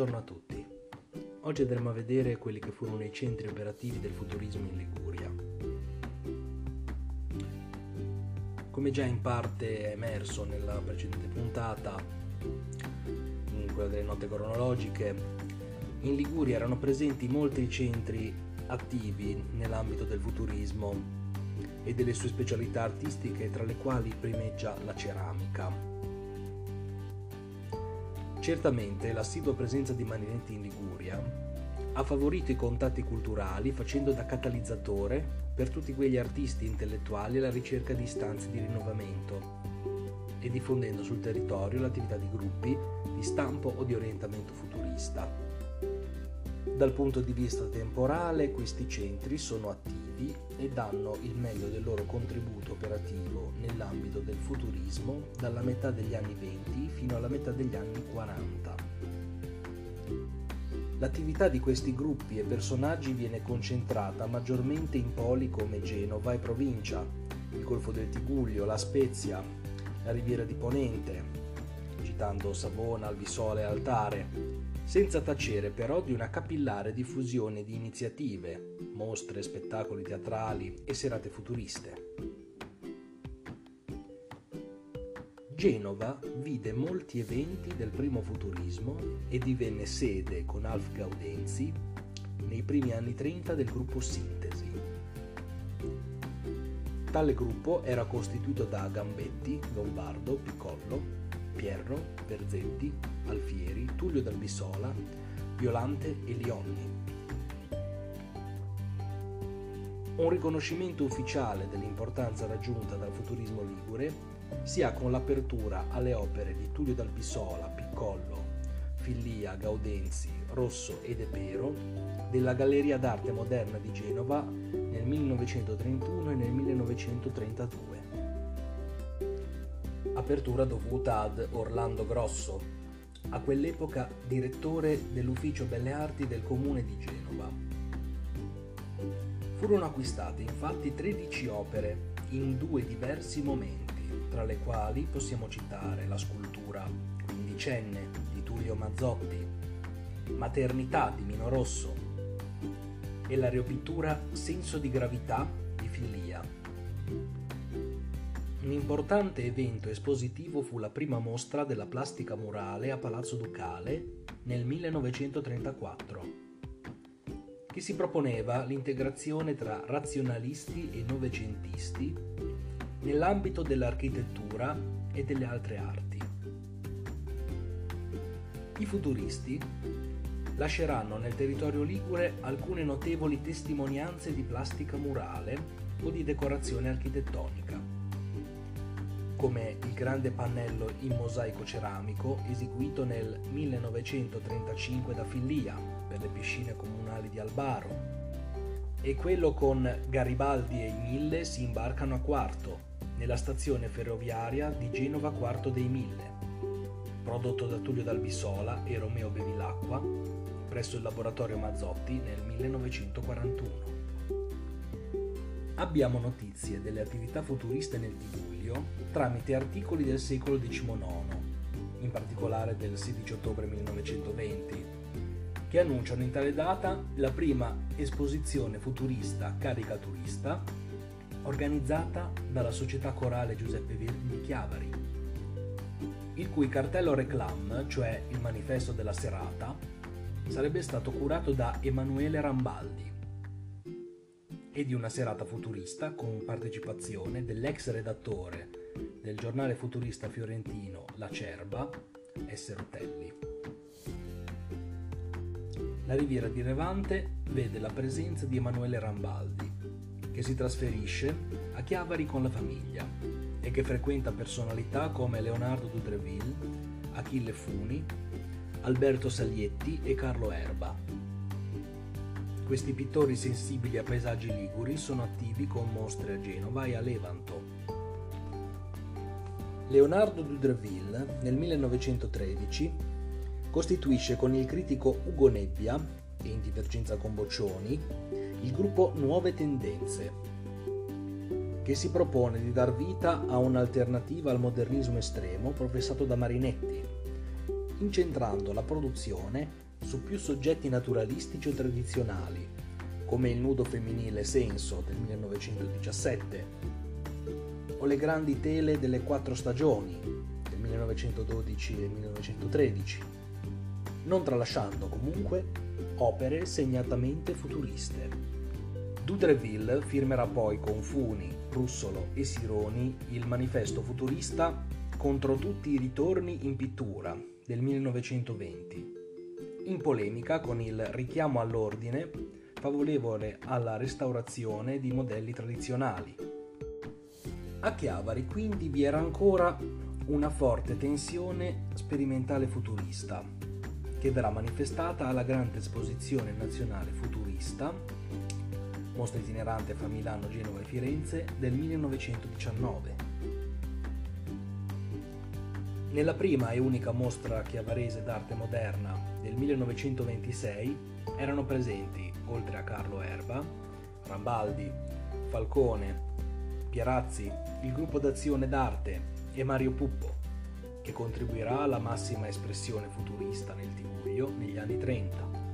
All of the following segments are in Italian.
Buongiorno a tutti. Oggi andremo a vedere quelli che furono i centri operativi del futurismo in Liguria. Come già in parte è emerso nella precedente puntata, in quella delle note cronologiche, in Liguria erano presenti molti centri attivi nell'ambito del futurismo e delle sue specialità artistiche, tra le quali primeggia la ceramica. Certamente l'assidua presenza di Marinetti in Liguria ha favorito i contatti culturali facendo da catalizzatore per tutti quegli artisti intellettuali alla ricerca di istanze di rinnovamento e diffondendo sul territorio l'attività di gruppi di stampo o di orientamento futurista. Dal punto di vista temporale questi centri sono attivi e danno il meglio del loro contributo operativo nell'ambito del futurismo dalla metà degli anni 20 fino alla metà degli anni 40. L'attività di questi gruppi e personaggi viene concentrata maggiormente in poli come Genova e provincia, il Golfo del Tigullio, la Spezia, la Riviera di Ponente, citando Savona, Albisola e Altare, senza tacere però di una capillare diffusione di iniziative, mostre, spettacoli teatrali e serate futuriste. Genova vide molti eventi del primo futurismo e divenne sede con Alf Gaudenzi nei primi anni 30 del gruppo Sintesi. Tale gruppo era costituito da Gambetti, Lombardo, Piccollo, Pierro, Berzetti, Alfieri, Tullio Dalbisola, Violante e Lionni. Un riconoscimento ufficiale dell'importanza raggiunta dal futurismo ligure si ha con l'apertura alle opere di Tullio Dalbisola, Piccollo, Fillia, Gaudenzi, Rosso e De Pero della Galleria d'arte moderna di Genova nel 1931 e nel 1932 apertura dovuta ad Orlando Grosso, a quell'epoca direttore dell'Ufficio Belle Arti del Comune di Genova. Furono acquistate infatti 13 opere in due diversi momenti, tra le quali possiamo citare la scultura Quindicenne di Tullio Mazzotti, Maternità di Mino Rosso e la riopittura Senso di gravità di Fillia. Un importante evento espositivo fu la prima mostra della plastica murale a Palazzo Ducale nel 1934, che si proponeva l'integrazione tra razionalisti e novecentisti nell'ambito dell'architettura e delle altre arti. I futuristi lasceranno nel territorio ligure alcune notevoli testimonianze di plastica murale o di decorazione architettonica come il grande pannello in mosaico ceramico eseguito nel 1935 da Fillia per le piscine comunali di Albaro e quello con Garibaldi e i Mille si imbarcano a Quarto nella stazione ferroviaria di Genova Quarto dei Mille, prodotto da Tullio Dalbisola e Romeo Bevilacqua presso il laboratorio Mazzotti nel 1941. Abbiamo notizie delle attività futuriste nel Tigullio tramite articoli del secolo XIX, in particolare del 16 ottobre 1920, che annunciano in tale data la prima esposizione futurista caricaturista organizzata dalla Società Corale Giuseppe Verdi di Chiavari, il cui cartello reclam, cioè il manifesto della serata, sarebbe stato curato da Emanuele Rambaldi e di una serata futurista con partecipazione dell'ex redattore del giornale futurista fiorentino La Cerba, S. Rotelli. La riviera di Revante vede la presenza di Emanuele Rambaldi, che si trasferisce a Chiavari con la famiglia e che frequenta personalità come Leonardo Dudreville, Achille Funi, Alberto Saglietti e Carlo Erba, questi pittori sensibili a paesaggi liguri sono attivi con mostre a Genova e a Levanto. Leonardo Dudreville nel 1913 costituisce con il critico Ugo Nebbia, e in divergenza con Boccioni, il gruppo Nuove Tendenze, che si propone di dar vita a un'alternativa al modernismo estremo professato da Marinetti, incentrando la produzione su più soggetti naturalistici o tradizionali, come il nudo femminile Senso del 1917, o le grandi tele delle quattro stagioni del 1912 e 1913, non tralasciando comunque opere segnatamente futuriste. Dudreville firmerà poi con Funi, Russolo e Sironi il manifesto futurista contro tutti i ritorni in pittura del 1920, in polemica con il richiamo all'ordine favorevole alla restaurazione di modelli tradizionali. A Chiavari quindi vi era ancora una forte tensione sperimentale futurista, che verrà manifestata alla Grande Esposizione Nazionale Futurista, mostra itinerante fra Milano, Genova e Firenze, del 1919 nella prima e unica mostra chiavarese d'arte moderna del 1926 erano presenti, oltre a Carlo Erba, Rambaldi, Falcone, Pierazzi, il gruppo d'azione d'arte e Mario Puppo, che contribuirà alla massima espressione futurista nel Tigullio negli anni 30.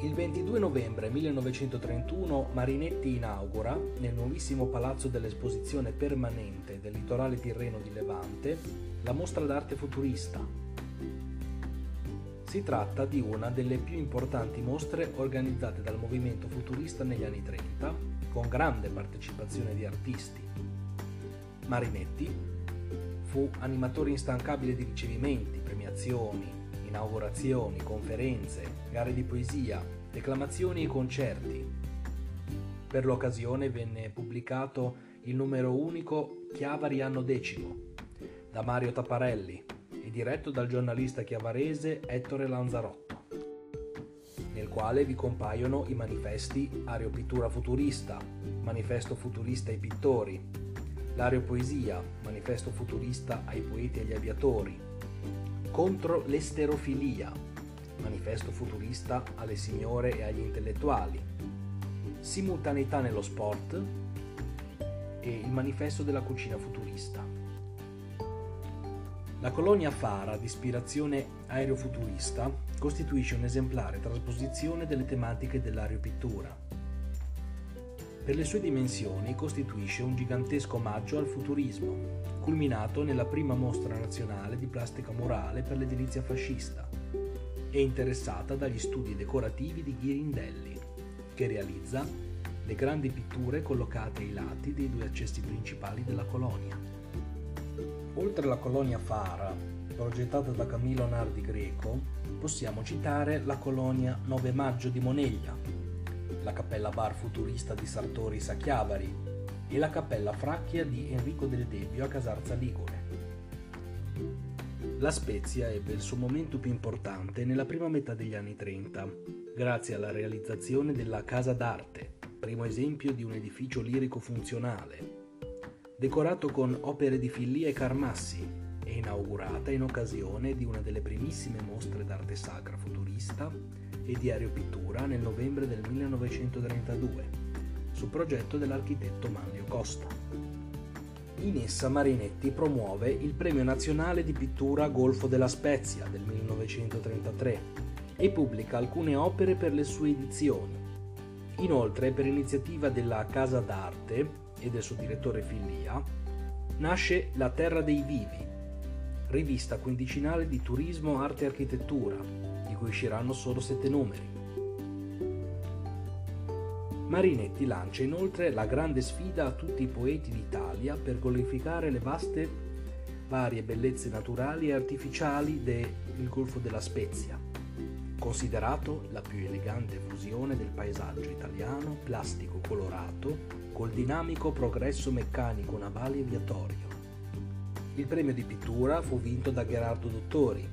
Il 22 novembre 1931 Marinetti inaugura, nel nuovissimo palazzo dell'esposizione permanente del litorale tirreno di Levante, la mostra d'arte futurista. Si tratta di una delle più importanti mostre organizzate dal movimento futurista negli anni 30, con grande partecipazione di artisti. Marinetti fu animatore instancabile di ricevimenti, premiazioni, inaugurazioni, conferenze, gare di poesia, declamazioni e concerti. Per l'occasione venne pubblicato il numero unico Chiavari anno decimo da Mario Tapparelli e diretto dal giornalista chiavarese Ettore Lanzarotto, nel quale vi compaiono i manifesti Ario Pittura Futurista, Manifesto Futurista ai Pittori, L'Ario Poesia, Manifesto Futurista ai Poeti e agli Aviatori, contro l'esterofilia, manifesto futurista alle signore e agli intellettuali, simultaneità nello sport e il manifesto della cucina futurista. La colonia Fara, di ispirazione aerofuturista, costituisce un'esemplare trasposizione delle tematiche dell'aeropittura. Per le sue dimensioni costituisce un gigantesco omaggio al futurismo, culminato nella prima mostra nazionale di plastica murale per l'edilizia fascista e interessata dagli studi decorativi di Ghirindelli, che realizza le grandi pitture collocate ai lati dei due accessi principali della colonia. Oltre alla colonia Fara, progettata da Camillo Nardi Greco, possiamo citare la colonia 9 Maggio di Moneglia, la cappella bar futurista di Sartori Sacchiavari e la cappella Fracchia di Enrico del Debbio a Casarza Ligure. La Spezia ebbe il suo momento più importante nella prima metà degli anni 30, grazie alla realizzazione della Casa d'Arte, primo esempio di un edificio lirico funzionale, decorato con opere di Fillia e Carmassi e inaugurata in occasione di una delle primissime mostre d'arte sacra futurista e di aeropittura nel novembre del 1932 su progetto dell'architetto Manlio Costa. In essa Marinetti promuove il Premio Nazionale di Pittura Golfo della Spezia del 1933 e pubblica alcune opere per le sue edizioni. Inoltre, per iniziativa della Casa d'Arte e del suo direttore Fillia, nasce La Terra dei Vivi, rivista quindicinale di turismo, arte e architettura, di cui usciranno solo sette numeri. Marinetti lancia inoltre la grande sfida a tutti i poeti d'Italia per glorificare le vaste varie bellezze naturali e artificiali del Golfo della Spezia, considerato la più elegante fusione del paesaggio italiano plastico colorato col dinamico progresso meccanico navale e viatorio. Il premio di pittura fu vinto da Gerardo Dottori,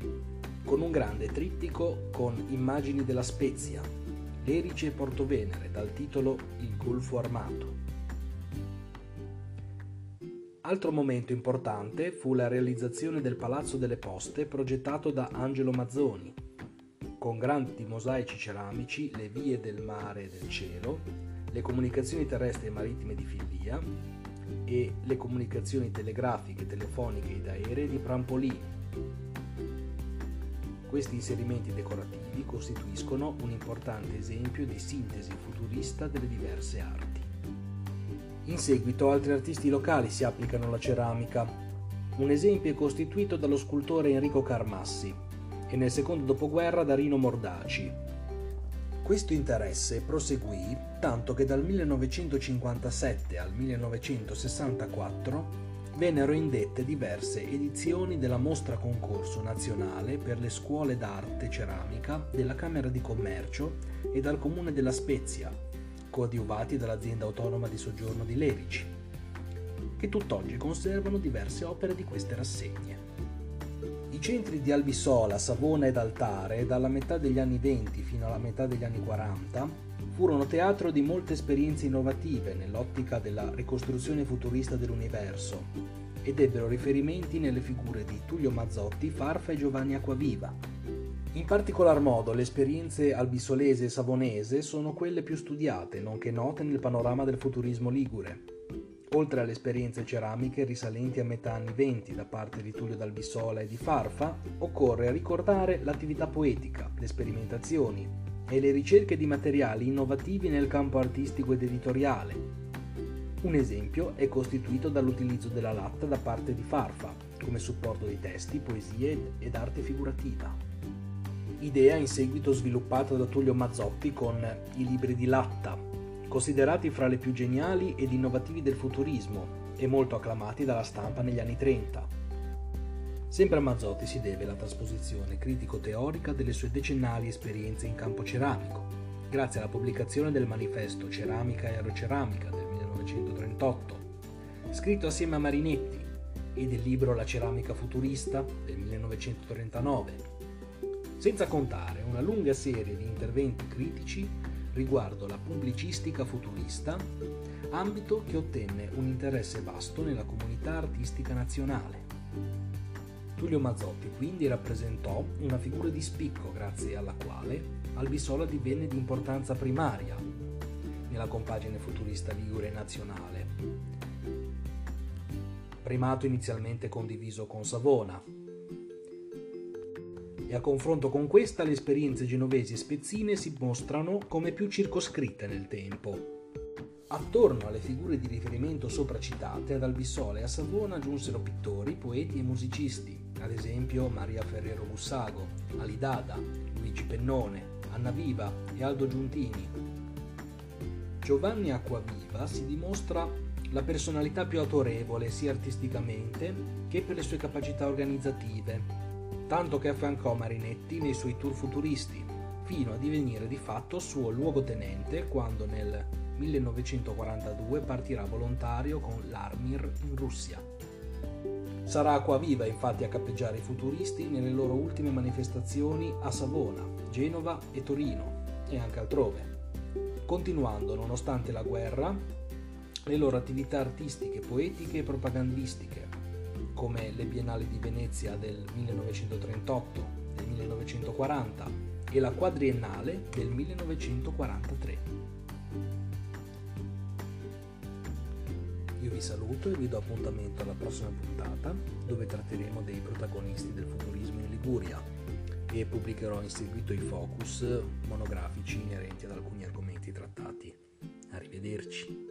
con un grande trittico con immagini della Spezia, Lerice e Portovenere dal titolo Il Golfo Armato. Altro momento importante fu la realizzazione del Palazzo delle Poste progettato da Angelo Mazzoni, con grandi mosaici ceramici, le vie del mare e del cielo, le comunicazioni terrestri e marittime di Fillia e le comunicazioni telegrafiche, telefoniche ed aeree di Prampolini Questi inserimenti decorativi costituiscono un importante esempio di sintesi futurista delle diverse arti. In seguito altri artisti locali si applicano alla ceramica. Un esempio è costituito dallo scultore Enrico Carmassi e nel secondo dopoguerra da Rino Mordaci. Questo interesse proseguì tanto che dal 1957 al 1964 vennero indette diverse edizioni della mostra concorso nazionale per le scuole d'arte ceramica della Camera di Commercio e dal Comune della Spezia, coadiuvati dall'azienda autonoma di soggiorno di Lerici, che tutt'oggi conservano diverse opere di queste rassegne. I centri di Albisola, Savona ed Altare, dalla metà degli anni 20 fino alla metà degli anni 40, furono teatro di molte esperienze innovative nell'ottica della ricostruzione futurista dell'universo ed ebbero riferimenti nelle figure di Tullio Mazzotti, Farfa e Giovanni Acquaviva. In particolar modo le esperienze albisolese e savonese sono quelle più studiate, nonché note nel panorama del futurismo ligure. Oltre alle esperienze ceramiche risalenti a metà anni venti da parte di Tullio d'Albisola e di Farfa, occorre ricordare l'attività poetica, le sperimentazioni, e le ricerche di materiali innovativi nel campo artistico ed editoriale. Un esempio è costituito dall'utilizzo della latta da parte di Farfa come supporto di testi, poesie ed arte figurativa. Idea in seguito sviluppata da Tullio Mazzotti con i libri di latta, considerati fra le più geniali ed innovativi del futurismo e molto acclamati dalla stampa negli anni 30. Sempre a Mazzotti si deve la trasposizione critico-teorica delle sue decennali esperienze in campo ceramico, grazie alla pubblicazione del manifesto Ceramica e Aeroceramica del 1938, scritto assieme a Marinetti, e del libro La ceramica futurista del 1939, senza contare una lunga serie di interventi critici riguardo la pubblicistica futurista, ambito che ottenne un interesse vasto nella comunità artistica nazionale. Tullio Mazzotti quindi rappresentò una figura di spicco grazie alla quale Albisola divenne di importanza primaria nella compagine futurista ligure nazionale. Primato inizialmente condiviso con Savona, e a confronto con questa le esperienze genovesi e spezzine si mostrano come più circoscritte nel tempo. Attorno alle figure di riferimento sopra citate, ad Albisola e a Savona giunsero pittori, poeti e musicisti, ad esempio Maria Ferrero Bussago, Alidada, Luigi Pennone, Anna Viva e Aldo Giuntini. Giovanni Acquaviva si dimostra la personalità più autorevole sia artisticamente che per le sue capacità organizzative, tanto che affiancò Marinetti nei suoi tour futuristi, fino a divenire di fatto suo luogotenente quando nel 1942 partirà volontario con l'Armir in Russia. Sarà Acquaviva infatti a cappeggiare i futuristi nelle loro ultime manifestazioni a Savona, Genova e Torino e anche altrove, continuando nonostante la guerra le loro attività artistiche, poetiche e propagandistiche, come le Biennali di Venezia del 1938, del 1940 e la Quadriennale del 1943. Io vi saluto e vi do appuntamento alla prossima puntata dove tratteremo dei protagonisti del futurismo in Liguria e pubblicherò in seguito i focus monografici inerenti ad alcuni argomenti trattati. Arrivederci.